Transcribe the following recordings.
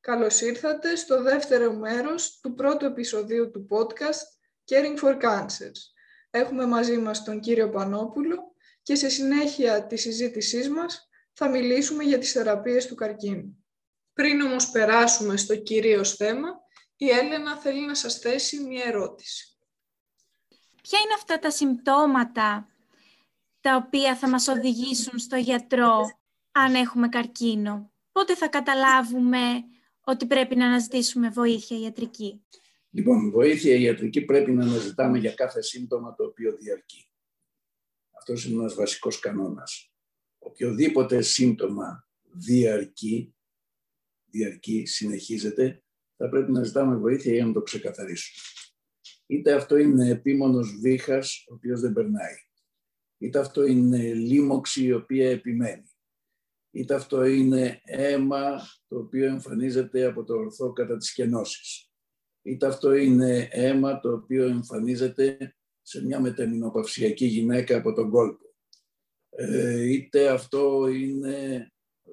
Καλώς ήρθατε στο δεύτερο μέρος του πρώτου επεισοδίου του podcast Caring for Cancers. Έχουμε μαζί μας τον κύριο Πανόπουλο και σε συνέχεια της συζήτησής μας θα μιλήσουμε για τις θεραπείες του καρκίνου. Πριν όμως περάσουμε στο κυρίως θέμα, η Έλενα θέλει να σας θέσει μία ερώτηση. Ποια είναι αυτά τα συμπτώματα τα οποία θα μας οδηγήσουν στο γιατρό αν έχουμε καρκίνο; Πότε θα καταλάβουμε ότι πρέπει να αναζητήσουμε βοήθεια ιατρική. Λοιπόν, βοήθεια ιατρική πρέπει να αναζητάμε για κάθε σύμπτωμα το οποίο διαρκεί. Αυτός είναι ένας βασικός κανόνας. Οποιοδήποτε σύμπτωμα διαρκεί, διαρκεί, συνεχίζεται, θα πρέπει να ζητάμε βοήθεια για να το ξεκαθαρίσουμε. Είτε αυτό είναι επίμονος βήχας, ο οποίος δεν περνάει. Είτε αυτό είναι λίμωξη η οποία επιμένει είτε αυτό είναι αίμα το οποίο εμφανίζεται από το ορθό κατά τις κενώσεις, είτε αυτό είναι αίμα το οποίο εμφανίζεται σε μια μεταμινοπαυσιακή γυναίκα από τον κόλπο, ε, είτε αυτό είναι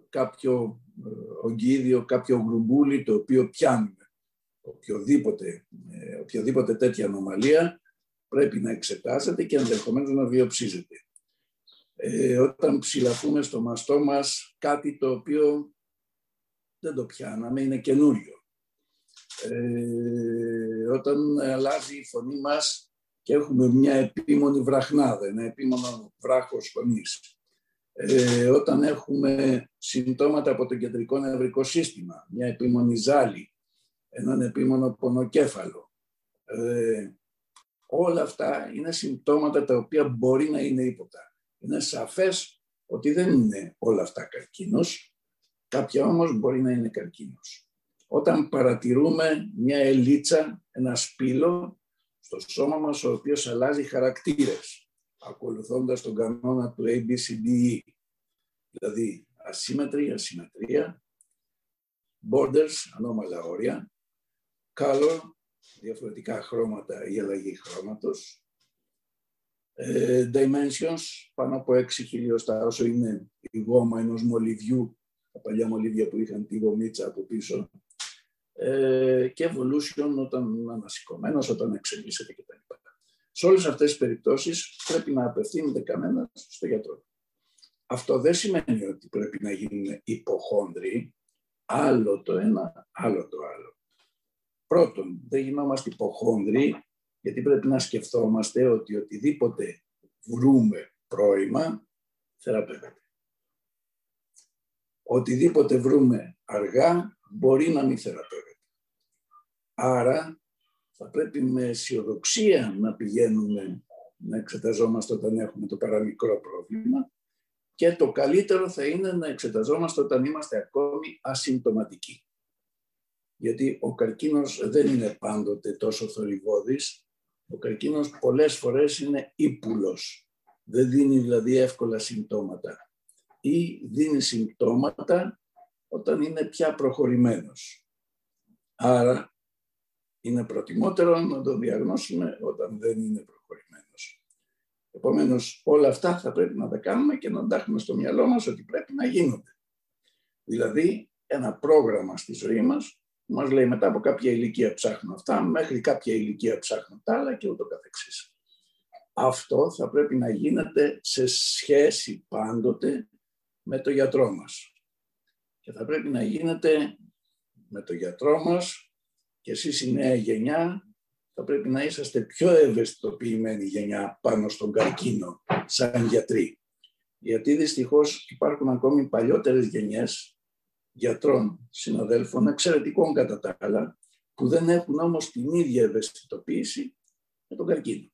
κάποιο ε, ογκίδιο, κάποιο γρουμπούλι το οποίο πιάνουμε. Οποιοδήποτε, ε, οποιαδήποτε τέτοια ανομαλία πρέπει να εξετάσετε και ενδεχομένως να διοψίζετε ε, όταν ψηλαφούμε στο μαστό μας κάτι το οποίο δεν το πιάναμε, είναι καινούριο. Ε, όταν αλλάζει η φωνή μας και έχουμε μια επίμονη βραχνάδα, ένα επίμονο βράχος φωνής. Ε, όταν έχουμε συμπτώματα από το κεντρικό νευρικό σύστημα, μια επίμονη ζάλη, έναν επίμονο πονοκέφαλο. Ε, όλα αυτά είναι συμπτώματα τα οποία μπορεί να είναι ύποτα είναι σαφές ότι δεν είναι όλα αυτά καρκίνος, κάποια όμως μπορεί να είναι καρκίνος. Όταν παρατηρούμε μια ελίτσα, ένα σπήλο στο σώμα μας ο οποίος αλλάζει χαρακτήρες, ακολουθώντας τον κανόνα του ABCDE, δηλαδή ασύμετρη, ασυμμετρία, borders, ανώμαλα όρια, color, διαφορετικά χρώματα ή αλλαγή χρώματος, ε, dimensions, πάνω από 6 χιλιοστά, όσο είναι η γόμα ενός μολυβιού, τα παλιά μολύβια που είχαν τη γομίτσα από πίσω, ε, και evolution όταν ανασηκωμένος, όταν εξελίσσεται κτλ. Σε όλες αυτές τις περιπτώσεις πρέπει να απευθύνεται κανένα στο γιατρό. Αυτό δεν σημαίνει ότι πρέπει να γίνουν υποχόνδροι, άλλο το ένα, άλλο το άλλο. Πρώτον, δεν γινόμαστε υποχόνδροι γιατί πρέπει να σκεφτόμαστε ότι οτιδήποτε βρούμε πρόημα θεραπεύεται. Οτιδήποτε βρούμε αργά μπορεί να μην θεραπεύεται. Άρα θα πρέπει με αισιοδοξία να πηγαίνουμε να εξεταζόμαστε όταν έχουμε το παραμικρό πρόβλημα και το καλύτερο θα είναι να εξεταζόμαστε όταν είμαστε ακόμη ασυμπτωματικοί. Γιατί ο καρκίνος δεν είναι πάντοτε τόσο θορυβόδης ο καρκίνος πολλές φορές είναι ύπουλος, δεν δίνει δηλαδή εύκολα συμπτώματα ή δίνει συμπτώματα όταν είναι πια προχωρημένος. Άρα είναι προτιμότερο να το διαγνώσουμε όταν δεν είναι προχωρημένος. Επομένως όλα αυτά θα πρέπει να τα κάνουμε και να τα έχουμε στο μυαλό μας ότι πρέπει να γίνονται. Δηλαδή ένα πρόγραμμα στη ζωή μας μας λέει μετά από κάποια ηλικία ψάχνω αυτά, μέχρι κάποια ηλικία ψάχνω τα άλλα και ούτω καθεξής. Αυτό θα πρέπει να γίνεται σε σχέση πάντοτε με το γιατρό μας. Και θα πρέπει να γίνεται με το γιατρό μας και εσείς η νέα γενιά θα πρέπει να είσαστε πιο ευαισθητοποιημένοι γενιά πάνω στον καρκίνο σαν γιατροί. Γιατί δυστυχώς υπάρχουν ακόμη παλιότερες γενιές γιατρών, συναδέλφων, εξαιρετικών κατά τα άλλα, που δεν έχουν όμως την ίδια ευαισθητοποίηση με τον καρκίνο.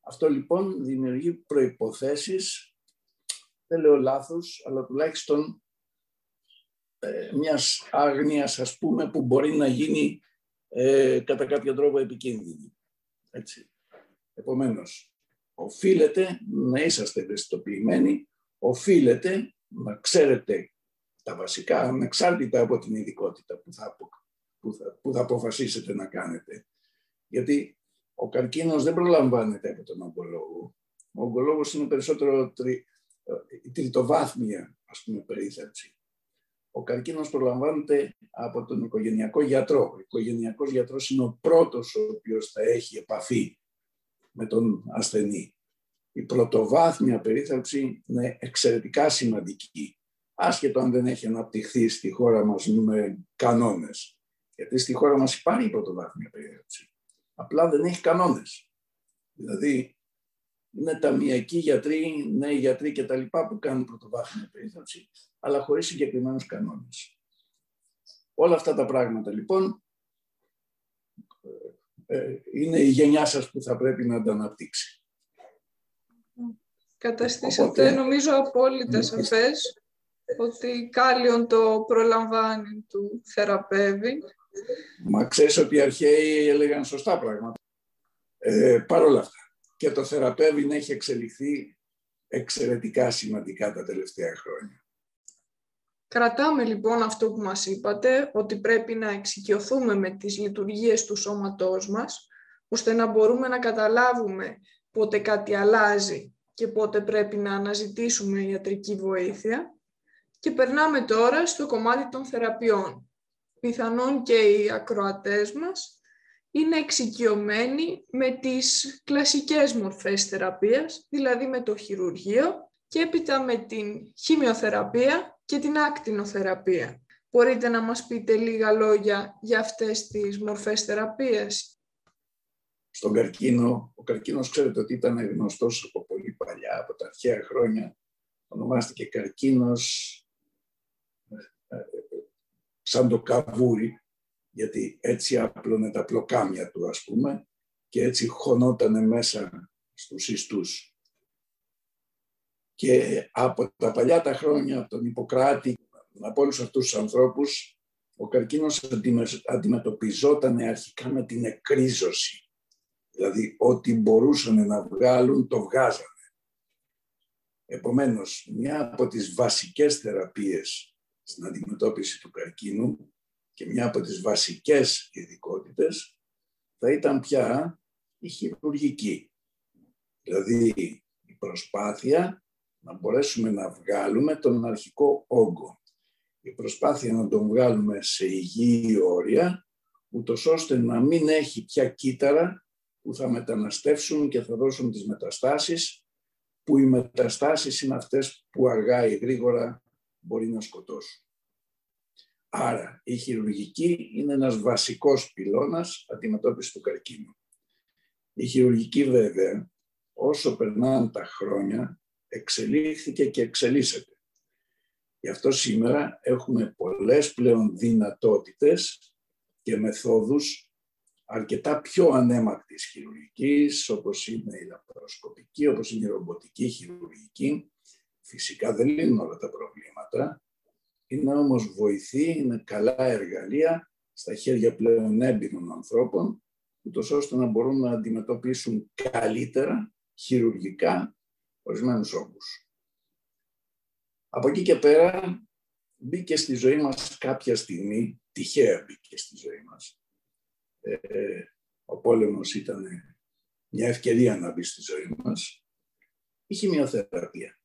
Αυτό λοιπόν δημιουργεί προϋποθέσεις, δεν λέω λάθος, αλλά τουλάχιστον ε, μιας άγνοιας, ας πούμε, που μπορεί να γίνει ε, κατά κάποιο τρόπο επικίνδυνη. Έτσι. Επομένως, οφείλετε να είσαστε ευαισθητοποιημένοι, οφείλετε να ξέρετε τα βασικά, ανεξάρτητα από την ειδικότητα που θα, που θα, που θα αποφασίσετε να κάνετε. Γιατί ο καρκίνος δεν προλαμβάνεται από τον ογκολόγο. Ο ογκολόγος είναι περισσότερο τρι, ε, τριτοβάθμια, ας πούμε, περίθαλψη. ο καρκίνος προλαμβάνεται από τον οικογενειακό γιατρό. Ο οικογενειακός γιατρός είναι ο πρώτος ο οποίος θα έχει επαφή με τον ασθενή. Η πρωτοβάθμια περίθαλψη είναι εξαιρετικά σημαντική, άσχετο αν δεν έχει αναπτυχθεί στη χώρα μας με κανόνες. Γιατί στη χώρα μας υπάρχει η πρωτοβάθμια περίθαλψη. Απλά δεν έχει κανόνες. Δηλαδή, είναι ταμιακοί γιατροί, νέοι γιατροί και τα λοιπά που κάνουν πρωτοβάθμια περίθαλψη, αλλά χωρίς συγκεκριμένους κανόνες. Όλα αυτά τα πράγματα λοιπόν ε, ε, είναι η γενιά σας που θα πρέπει να τα αναπτύξει. Καταστήσατε Οπότε, νομίζω απόλυτα ναι. σαφές ότι κάλιον το προλαμβάνει του θεραπεύει. Μα ξέρεις ότι οι αρχαίοι έλεγαν σωστά πράγματα. Ε, Παρ' όλα αυτά και το θεραπεύει έχει εξελιχθεί εξαιρετικά σημαντικά τα τελευταία χρόνια. Κρατάμε λοιπόν αυτό που μας είπατε, ότι πρέπει να εξοικειωθούμε με τις λειτουργίες του σώματός μας, ώστε να μπορούμε να καταλάβουμε πότε κάτι αλλάζει και πότε πρέπει να αναζητήσουμε ιατρική βοήθεια. Και περνάμε τώρα στο κομμάτι των θεραπείων. Πιθανόν και οι ακροατές μας είναι εξοικειωμένοι με τις κλασικές μορφές θεραπείας, δηλαδή με το χειρουργείο και έπειτα με την χημειοθεραπεία και την ακτινοθεραπεία. Μπορείτε να μας πείτε λίγα λόγια για αυτές τις μορφές θεραπείας; Στον καρκίνο, ο καρκίνος ξέρετε ότι ήταν γνωστός από πολύ παλιά, από τα αρχαία χρόνια. Ονομάστηκε καρκίνος ε, ε, σαν το καβούρι, γιατί έτσι άπλωνε τα πλοκάμια του ας πούμε και έτσι χωνότανε μέσα στους ιστούς. Και από τα παλιά τα χρόνια, από τον Ιπποκράτη, από όλους αυτούς τους ανθρώπους, ο καρκίνος αντιμετωπιζόταν αρχικά με την εκρίζωση. Δηλαδή, ό,τι μπορούσαν να βγάλουν, το βγάζανε. Επομένως, μια από τις βασικές θεραπείες στην αντιμετώπιση του καρκίνου και μια από τις βασικές ειδικότητες θα ήταν πια η χειρουργική. Δηλαδή η προσπάθεια να μπορέσουμε να βγάλουμε τον αρχικό όγκο. Η προσπάθεια να τον βγάλουμε σε υγιή όρια, ούτως ώστε να μην έχει πια κύτταρα που θα μεταναστεύσουν και θα δώσουν τις μεταστάσεις, που οι μεταστάσεις είναι αυτές που αργά ή γρήγορα μπορεί να σκοτώσουν. Άρα η χειρουργική είναι ένας βασικός πυλώνας αντιμετώπισης του καρκίνου. Η χειρουργική βέβαια όσο περνάνε τα χρόνια εξελίχθηκε και εξελίσσεται. Γι' αυτό σήμερα έχουμε πολλές πλέον δυνατότητες και μεθόδους αρκετά πιο ανέμακτης χειρουργικής, όπως είναι η λαπαροσκοπική, όπως είναι η ρομποτική χειρουργική. Φυσικά δεν λύνουν όλα τα προβλήματα, είναι όμως βοηθή, είναι καλά εργαλεία στα χέρια πλέον έμπειρων ανθρώπων, ούτως ώστε να μπορούν να αντιμετωπίσουν καλύτερα, χειρουργικά, ορισμένους όγκους. Από εκεί και πέρα μπήκε στη ζωή μας κάποια στιγμή, τυχαία μπήκε στη ζωή μας. Ε, ο πόλεμος ήταν μια ευκαιρία να μπει στη ζωή μας. Η χημειοθεραπεία.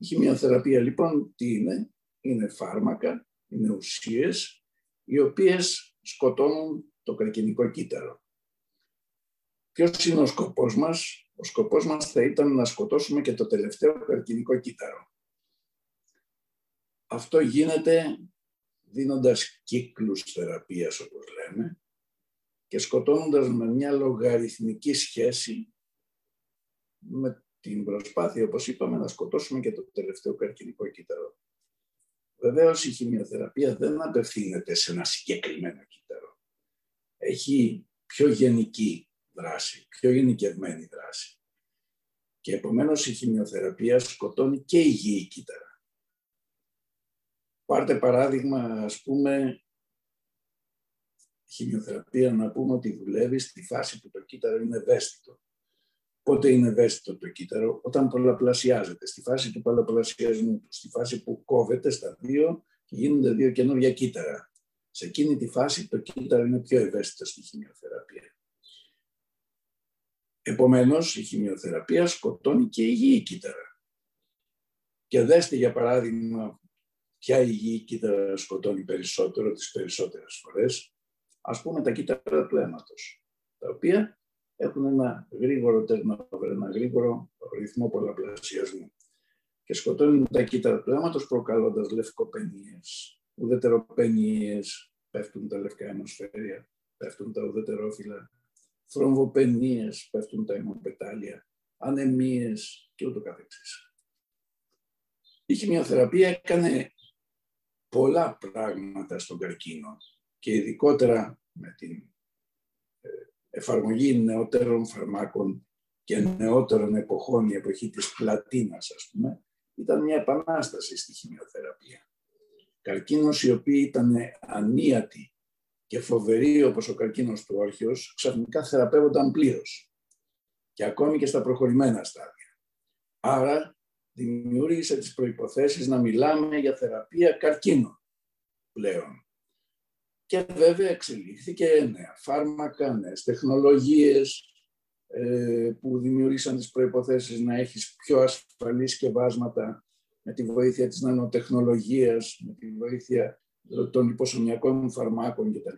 Η χημειοθεραπεία λοιπόν τι είναι, είναι φάρμακα, είναι ουσίες οι οποίες σκοτώνουν το καρκινικό κύτταρο. Ποιος είναι ο σκοπός μας; Ο σκοπός μας θα ήταν να σκοτώσουμε και το τελευταίο καρκινικό κύτταρο. Αυτό γίνεται δίνοντας κύκλους θεραπείας όπως λέμε και σκοτώνοντας με μια λογαριθμική σχέση με την προσπάθεια, όπως είπαμε, να σκοτώσουμε και το τελευταίο καρκινικό κύτταρο. Βεβαίως η χημειοθεραπεία δεν απευθύνεται σε ένα συγκεκριμένο κύτταρο. Έχει πιο γενική δράση, πιο γενικευμένη δράση. Και επομένως η χημειοθεραπεία σκοτώνει και υγιή κύτταρα. Πάρτε παράδειγμα, ας πούμε, η χημειοθεραπεία να πούμε ότι δουλεύεις στη φάση που το κύτταρο είναι ευαίσθητο. Πότε είναι ευαίσθητο το κύτταρο, όταν πολλαπλασιάζεται, στη φάση του πολλαπλασιασμού του, στη φάση που κόβεται στα δύο και γίνονται δύο καινούργια κύτταρα. Σε εκείνη τη φάση το κύτταρο είναι πιο ευαίσθητο στη χημειοθεραπεία. Επομένως, η χημειοθεραπεία σκοτώνει και υγιή κύτταρα. Και δέστε για παράδειγμα ποια υγιή κύτταρα σκοτώνει περισσότερο τις περισσότερες φορές. Ας πούμε τα κύτταρα του αίματος, τα οποία έχουν ένα γρήγορο turnover, ένα γρήγορο ρυθμό πολλαπλασιασμού και σκοτώνουν τα κύτταρα του αίματος προκαλώντας λευκοπενίες, ουδετεροπενίες, πέφτουν τα λευκά αιμοσφαίρια, πέφτουν τα ουδετερόφυλλα, θρομβοπενίες, πέφτουν τα αιμοπετάλια, ανεμίες και ούτω καθεξής. Η χημειοθεραπεία έκανε πολλά πράγματα στον καρκίνο και ειδικότερα με την ε, εφαρμογή νεότερων φαρμάκων και νεότερων εποχών, η εποχή της πλατίνας ας πούμε, ήταν μια επανάσταση στη χημειοθεραπεία. Καρκίνος οι οποίοι ήταν ανίατοι και φοβεροί όπως ο καρκίνος του όρχιος, ξαφνικά θεραπεύονταν πλήρως και ακόμη και στα προχωρημένα στάδια. Άρα δημιούργησε τις προϋποθέσεις να μιλάμε για θεραπεία καρκίνων πλέον. Και βέβαια εξελίχθηκε νέα φάρμακα, νέες τεχνολογίες ε, που δημιούργησαν τις προϋποθέσεις να έχεις πιο ασφαλή σκευάσματα με τη βοήθεια της νανοτεχνολογίας, με τη βοήθεια των υποσωμιακών φαρμάκων κτλ.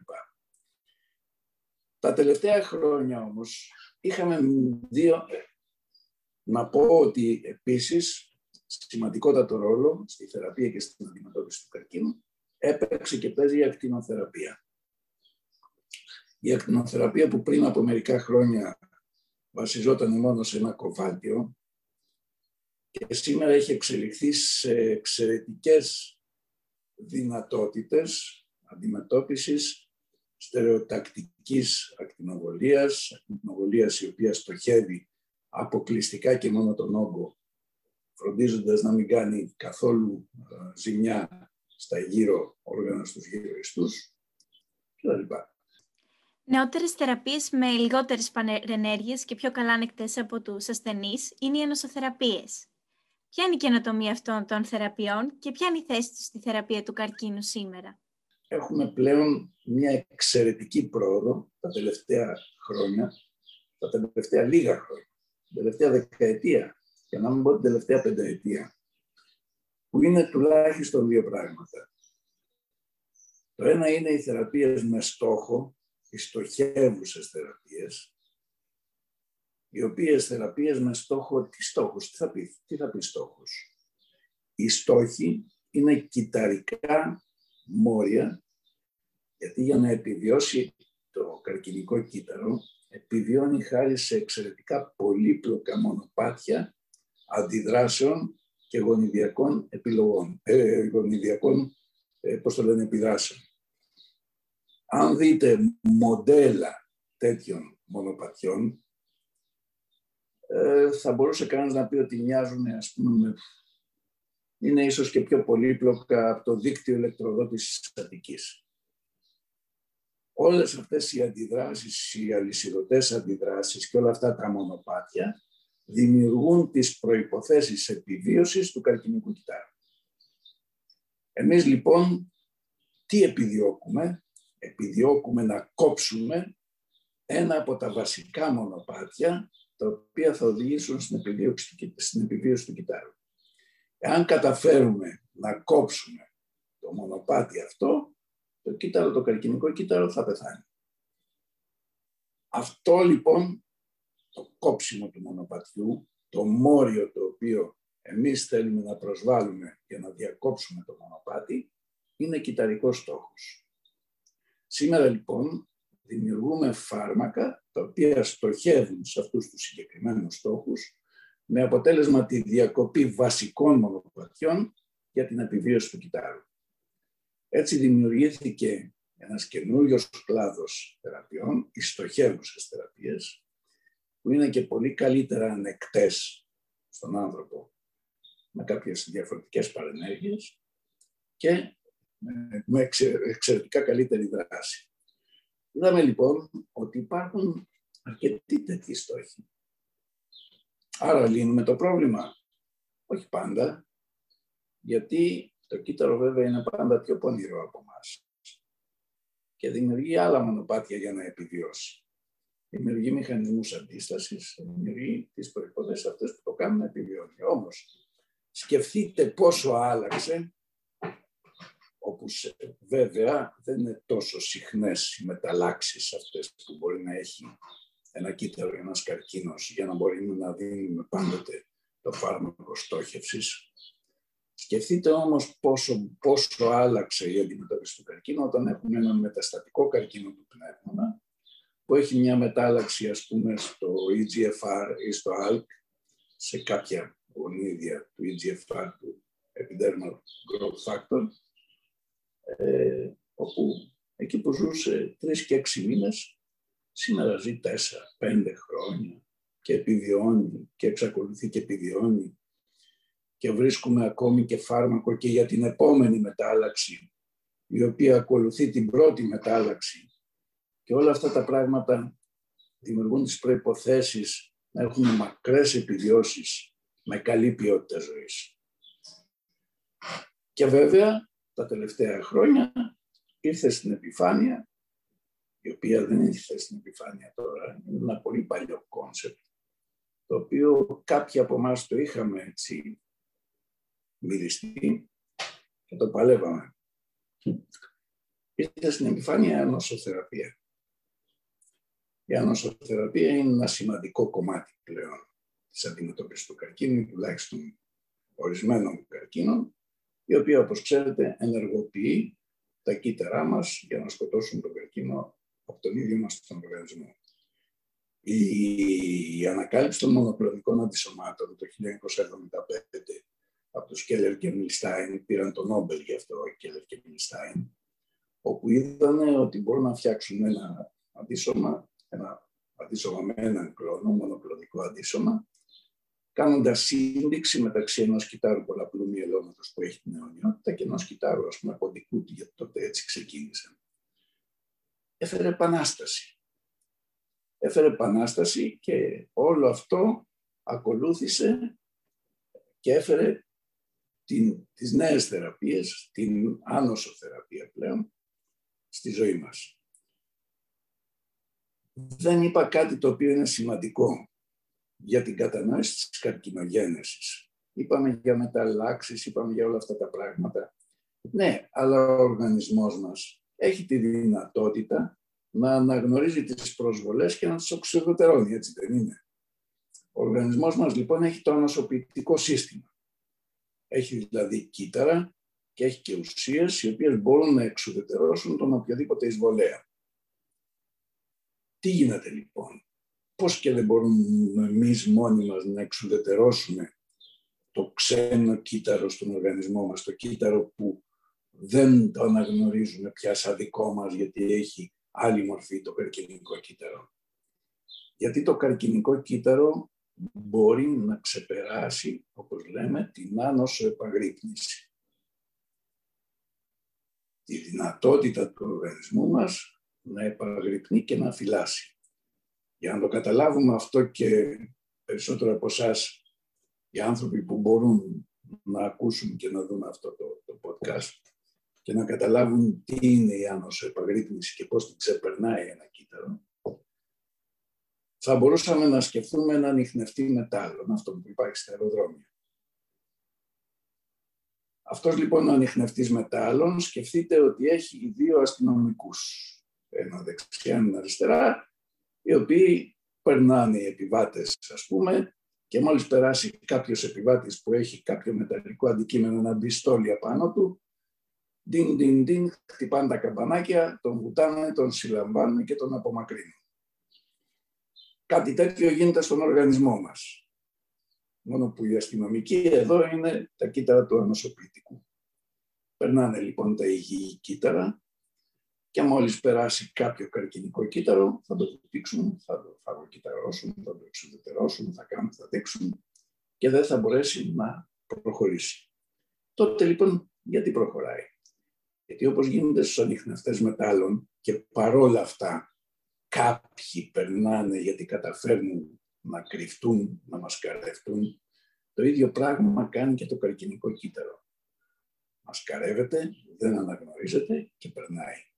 Τα τελευταία χρόνια όμως είχαμε δύο... Να πω ότι επίσης σημαντικότατο ρόλο στη θεραπεία και στην αντιμετώπιση του καρκίνου έπαιξε και παίζει η ακτινοθεραπεία. Η ακτινοθεραπεία που πριν από μερικά χρόνια βασιζόταν μόνο σε ένα κοβάλτιο και σήμερα έχει εξελιχθεί σε εξαιρετικές δυνατότητες αντιμετώπισης στερεοτακτικής ακτινοβολίας, ακτινοβολίας η οποία στοχεύει αποκλειστικά και μόνο τον όγκο, φροντίζοντας να μην κάνει καθόλου ε, ζημιά στα γύρω όργανα στους γύρω ιστούς κλπ. Νεότερες θεραπείες με λιγότερες πανενέργειες και πιο καλά ανεκτέ από τους ασθενείς είναι οι ενοσοθεραπείε. Ποια είναι η καινοτομία αυτών των θεραπείων και ποια είναι η θέση τους στη θεραπεία του καρκίνου σήμερα; Έχουμε πλέον μια εξαιρετική πρόοδο τα τελευταία χρόνια, τα τελευταία λίγα χρόνια, τα τελευταία δεκαετία, για να μην πω την τελευταία πενταετία, που είναι τουλάχιστον δύο πράγματα. Το ένα είναι οι θεραπείες με στόχο, οι στοχεύουσες θεραπείες, οι οποίες θεραπείες με στόχο, τι στόχους, τι θα πει, τι θα πει στόχος. Οι στόχοι είναι κυταρικά μόρια, γιατί για να επιβιώσει το καρκινικό κύτταρο, επιβιώνει χάρη σε εξαιρετικά πολύπλοκα μονοπάτια αντιδράσεων και γονιδιακών επιλογών, ε, γονιδιακών, ε, πώς το λένε, επιδράσεων. Αν δείτε μοντέλα τέτοιων μονοπατιών, ε, θα μπορούσε κανένας να πει ότι μοιάζουν, ας πούμε, είναι ίσως και πιο πολύπλοκα από το δίκτυο ηλεκτροδότησης Αττικής. Όλες αυτές οι αντιδράσεις, οι αλυσιδωτές αντιδράσεις και όλα αυτά τα μονοπάτια δημιουργούν τις προϋποθέσεις επιβίωσης του καρκινικού κυτάρου. Εμείς λοιπόν τι επιδιώκουμε, επιδιώκουμε να κόψουμε ένα από τα βασικά μονοπάτια τα οποία θα οδηγήσουν στην επιβίωση, στην επιβίωση του κυτάρου. Εάν καταφέρουμε να κόψουμε το μονοπάτι αυτό, το κύτταρο, το καρκινικό κύτταρο θα πεθάνει. Αυτό λοιπόν το κόψιμο του μονοπατιού, το μόριο το οποίο εμείς θέλουμε να προσβάλλουμε για να διακόψουμε το μονοπάτι, είναι κυταρικός στόχος. Σήμερα λοιπόν δημιουργούμε φάρμακα τα οποία στοχεύουν σε αυτούς τους συγκεκριμένους στόχους με αποτέλεσμα τη διακοπή βασικών μονοπατιών για την επιβίωση του κυτάρου. Έτσι δημιουργήθηκε ένας καινούριος κλάδος θεραπείων, οι στοχεύουσες θεραπείες, που είναι και πολύ καλύτερα ανεκτές στον άνθρωπο με κάποιες διαφορετικές παρενέργειες και με εξαιρετικά καλύτερη δράση. Είδαμε λοιπόν ότι υπάρχουν αρκετοί τέτοιοι στόχοι. Άρα λύνουμε το πρόβλημα. Όχι πάντα, γιατί το κύτταρο βέβαια είναι πάντα πιο πονηρό από εμάς και δημιουργεί άλλα μονοπάτια για να επιβιώσει δημιουργεί μηχανισμούς αντίστασης, δημιουργεί τις προϋποθέσεις αυτές που το κάνουν να επιβιώνει. Όμως, σκεφτείτε πόσο άλλαξε όπου βέβαια δεν είναι τόσο συχνές οι μεταλλάξεις αυτές που μπορεί να έχει ένα κύτταρο ή ένας καρκίνος για να μπορούμε να δίνουμε πάντοτε το φάρμακο στόχευσης. Σκεφτείτε όμως πόσο, πόσο άλλαξε η αντιμετώπιση του καρκίνου όταν έχουμε ένα μεταστατικό καρκίνο του πνεύμονα που έχει μια μετάλλαξη ας πούμε στο EGFR ή στο ALK σε κάποια γονίδια του EGFR του Epidermal Growth Factor ε, όπου εκεί που ζούσε τρεις και έξι μήνες σήμερα ζει τέσσερα, πέντε χρόνια και επιβιώνει και εξακολουθεί και επιβιώνει και βρίσκουμε ακόμη και φάρμακο και για την επόμενη μετάλλαξη η οποία ακολουθεί την πρώτη μετάλλαξη και όλα αυτά τα πράγματα δημιουργούν τις προϋποθέσεις να έχουμε μακρές επιβιώσεις με καλή ποιότητα ζωής. Και βέβαια τα τελευταία χρόνια ήρθε στην επιφάνεια, η οποία δεν ήρθε στην επιφάνεια τώρα, είναι ένα πολύ παλιό concept, το οποίο κάποιοι από εμάς το είχαμε έτσι μυριστεί και το παλεύαμε. Ήρθε στην επιφάνεια η ανοσοθεραπεία. Η ανοσοθεραπεία είναι ένα σημαντικό κομμάτι πλέον της αντιμετώπισης του καρκίνου, τουλάχιστον ορισμένων καρκίνων, η οποία, όπως ξέρετε, ενεργοποιεί τα κύτταρά μας για να σκοτώσουν τον καρκίνο από τον ίδιο μας τον οργανισμό. Η ανακάλυψη των μονοκλονικών αντισωμάτων το 1975 από τους Κέλλερ και Μιλστάιν, πήραν τον Νόμπελ γι' αυτό, ο Κέλλερ και Μιλστάιν, όπου είδαν ότι μπορούν να φτιάξουν ένα αντίσωμα, ένα αντίσωμα με έναν κλόνο, μονοκλονικό αντίσωμα, κάνοντας σύνδεξη μεταξύ ενός κυτάρου πολλαπλού μυελώματο που έχει την αιωνιότητα και ενός κυτάρου, ας πούμε, κοντικού, γιατί τότε έτσι ξεκίνησαν. Έφερε επανάσταση. Έφερε επανάσταση και όλο αυτό ακολούθησε και έφερε την, τις νέες θεραπείες, την άνοσο θεραπεία πλέον, στη ζωή μας. Δεν είπα κάτι το οποίο είναι σημαντικό για την κατανόηση της καρκινογένεσης. Είπαμε για μεταλλάξεις, είπαμε για όλα αυτά τα πράγματα. Ναι, αλλά ο οργανισμός μας έχει τη δυνατότητα να αναγνωρίζει τις προσβολές και να τις οξυδωτερώνει, έτσι δεν είναι. Ο οργανισμός μας λοιπόν έχει το ανοσοποιητικό σύστημα. Έχει δηλαδή κύτταρα και έχει και ουσίες οι οποίες μπορούν να εξουδετερώσουν τον οποιοδήποτε εισβολέα. Τι γίνεται λοιπόν; Πώς και δεν μπορούμε εμείς μόνοι μας να εξουδετερώσουμε το ξένο κύτταρο στον οργανισμό μας, το κύτταρο που δεν το αναγνωρίζουμε πια σαν δικό μας γιατί έχει άλλη μορφή το καρκινικό κύτταρο. Γιατί το καρκινικό κύτταρο μπορεί να ξεπεράσει, όπως λέμε, την άνοσο επαγρύπνηση. Τη δυνατότητα του οργανισμού μας να επαγρυπνεί και να φυλάσει. Για να το καταλάβουμε αυτό και περισσότερο από εσάς οι άνθρωποι που μπορούν να ακούσουν και να δουν αυτό το, το podcast και να καταλάβουν τι είναι η άνοσο επαγρύπνηση και πώς την ξεπερνάει ένα κύτταρο, θα μπορούσαμε να σκεφτούμε ένα ανοιχνευτή μετάλλων, αυτό που υπάρχει στα αεροδρόμια. Αυτός λοιπόν ο ανοιχνευτής μετάλλων σκεφτείτε ότι έχει δύο αστυνομικούς, ένα δεξιά, ένα αριστερά, οι οποίοι περνάνε οι επιβάτες, ας πούμε, και μόλις περάσει κάποιος επιβάτης που έχει κάποιο μεταλλικό αντικείμενο, ένα μπιστόλι απάνω του, διν, διν, διν, χτυπάνε τα καμπανάκια, τον βουτάνε, τον συλλαμβάνουν και τον απομακρύνουν. Κάτι τέτοιο γίνεται στον οργανισμό μας. Μόνο που οι αστυνομικοί εδώ είναι τα κύτταρα του ανοσοποιητικού. Περνάνε λοιπόν τα υγιή κύτταρα και μόλις περάσει κάποιο καρκινικό κύτταρο θα το δείξουν, θα το φαγοκυταρώσουν, θα το εξουδετερώσουν, θα κάνουν, θα δείξουν και δεν θα μπορέσει να προχωρήσει. Τότε λοιπόν γιατί προχωράει; Γιατί όπως γίνεται στους ανοιχνευτές μετάλλων και παρόλα αυτά κάποιοι περνάνε γιατί καταφέρνουν να κρυφτούν, να μασκαρευτούν, το ίδιο πράγμα κάνει και το καρκινικό κύτταρο. Μασκαρεύεται, δεν αναγνωρίζεται και περνάει.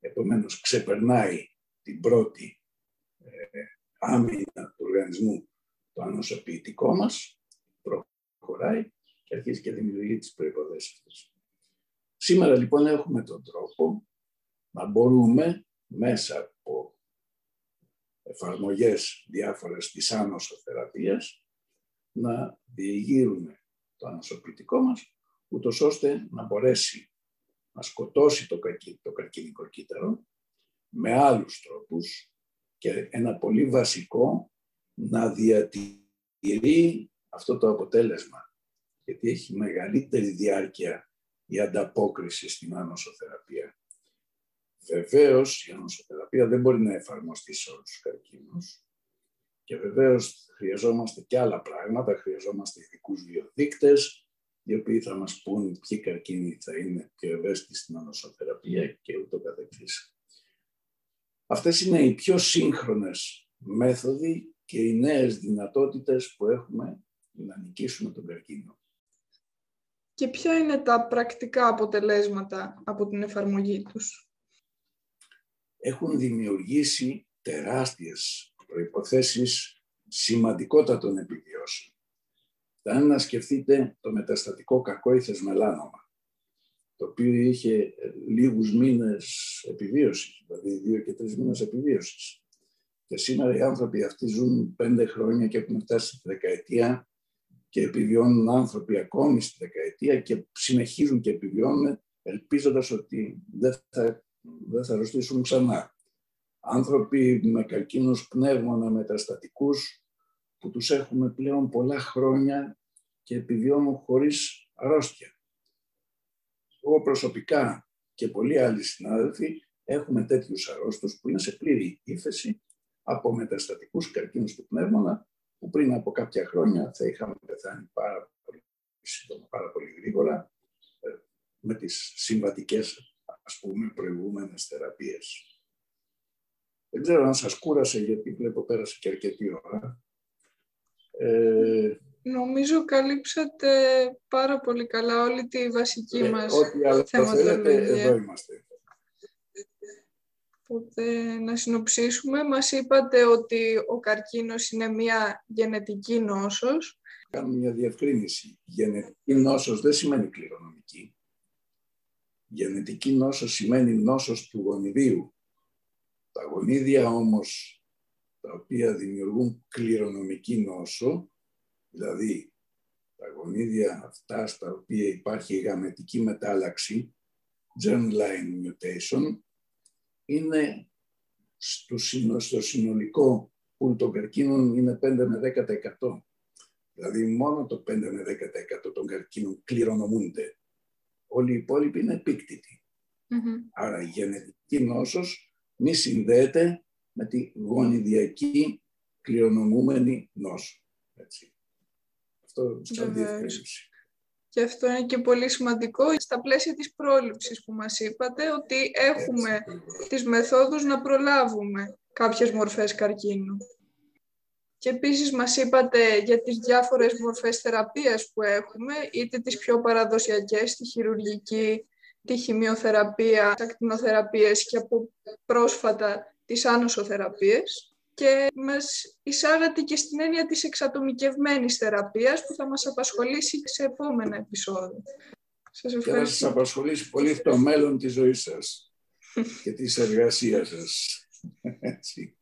Επομένως, ξεπερνάει την πρώτη ε, άμυνα του οργανισμού το ανοσοποιητικό μας, προχωράει και αρχίζει και δημιουργεί τις προϋποθέσεις αυτές. Σήμερα λοιπόν έχουμε τον τρόπο να μπορούμε μέσα από εφαρμογές διάφορες της άνοσοθεραπείας να διηγείρουμε το ανοσοποιητικό μας, ούτως ώστε να μπορέσει να σκοτώσει το, καρκί, το καρκίνικο κύτταρο με άλλους τρόπους και ένα πολύ βασικό να διατηρεί αυτό το αποτέλεσμα γιατί έχει μεγαλύτερη διάρκεια η ανταπόκριση στην άνοσοθεραπεία. Βεβαίως η άνοσοθεραπεία δεν μπορεί να εφαρμοστεί σε όλους τους καρκίνους και βεβαίως χρειαζόμαστε και άλλα πράγματα, χρειαζόμαστε ειδικούς βιοδείκτες, οι οποίοι θα μας πούν ποιοι καρκίνοι θα είναι πιο ευαίσθητοι στην ανοσοθεραπεία και ούτω καθεξής. Αυτές είναι οι πιο σύγχρονες μέθοδοι και οι νέες δυνατότητες που έχουμε να νικήσουμε τον καρκίνο. Και ποια είναι τα πρακτικά αποτελέσματα από την εφαρμογή τους; Έχουν δημιουργήσει τεράστιες προϋποθέσεις σημαντικότατων επιβιώσεων. Θα είναι να σκεφτείτε το μεταστατικό κακόηθες μελάνομα, το οποίο είχε ε, λίγους μήνες επιβίωσης, δηλαδή δύο και τρεις μήνες επιβίωσης. Και σήμερα οι άνθρωποι αυτοί ζουν πέντε χρόνια και έχουν φτάσει στη δεκαετία και επιβιώνουν άνθρωποι ακόμη στη δεκαετία και συνεχίζουν και επιβιώνουν ελπίζοντας ότι δεν θα, δεν θα αρρωστήσουν ξανά. Άνθρωποι με καρκίνους πνεύμονα μεταστατικούς που τους έχουμε πλέον πολλά χρόνια και επιβιώνουν χωρίς αρρώστια. Εγώ προσωπικά και πολλοί άλλοι συνάδελφοι έχουμε τέτοιους αρρώστους που είναι σε πλήρη ύφεση από μεταστατικούς καρκίνους του πνεύμονα που πριν από κάποια χρόνια θα είχαμε πεθάνει πάρα πολύ σύντομα, πάρα πολύ γρήγορα ε, με τις συμβατικές ας πούμε προηγούμενες θεραπείες. Δεν ξέρω αν σας κούρασε γιατί βλέπω πέρασε και αρκετή ώρα. Ε, Νομίζω καλύψατε πάρα πολύ καλά όλη τη βασική ε, μας Ό,τι άλλο θέλετε, εδώ είμαστε. Οπότε, να συνοψίσουμε, μας είπατε ότι ο καρκίνος είναι μια γενετική νόσος. Κάνω μια διευκρίνηση. Γενετική νόσος δεν σημαίνει κληρονομική. Γενετική νόσος σημαίνει νόσος του γονιδίου. Τα γονίδια όμως, τα οποία δημιουργούν κληρονομική νόσο, δηλαδή τα γονίδια αυτά στα οποία υπάρχει γαμετική μετάλλαξη, germline mutation, είναι στο, στο συνολικό πουλ των καρκίνων είναι 5 με 10%. Δηλαδή μόνο το 5 με 10% των καρκίνων κληρονομούνται. Όλοι οι υπόλοιποι είναι επίκτητοι. Άρα η γενετική νόσος μη συνδέεται με τη γονιδιακή κληρονομούμενη νόσο. Έτσι. Αυτό σαν διευκρίνηση. Και αυτό είναι και πολύ σημαντικό στα πλαίσια της πρόληψης που μας είπατε, ότι έχουμε τις μεθόδους να προλάβουμε κάποιες μορφές καρκίνου. Και επίσης μας είπατε για τις διάφορες μορφές θεραπείας που έχουμε, είτε τις πιο παραδοσιακές, τη χειρουργική, τη χημειοθεραπεία, τα ακτινοθεραπείες και από πρόσφατα τις άνοσοθεραπείες και μας εισάγατε και στην έννοια της εξατομικευμένης θεραπείας που θα μας απασχολήσει σε επόμενα επεισόδια. Σας ευχαριστώ. Και θα σας απασχολήσει πολύ το μέλλον της ζωής σας και της εργασίας σας. Έτσι.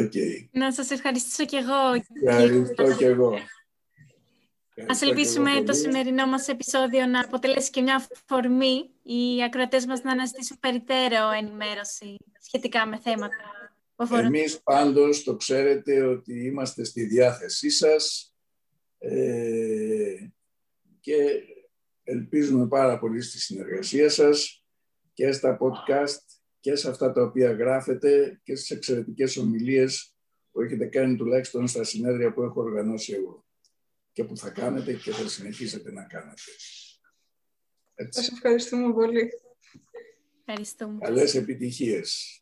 Okay. Να σας ευχαριστήσω κι εγώ. Ευχαριστώ κι εγώ. Ας ελπίσουμε το σημερινό μας επεισόδιο να αποτελέσει και μια φορμή οι ακροατές μας να αναζητήσουν περιττέρω ενημέρωση σχετικά με θέματα εμείς πάντως το ξέρετε ότι είμαστε στη διάθεσή σας ε, και ελπίζουμε πάρα πολύ στη συνεργασία σας και στα podcast και σε αυτά τα οποία γράφετε και στις εξαιρετικές ομιλίες που έχετε κάνει τουλάχιστον στα συνέδρια που έχω οργανώσει εγώ και που θα κάνετε και θα συνεχίσετε να κάνετε. Έτσι. Σας ευχαριστούμε πολύ. Ευχαριστούμε. Καλές επιτυχίες.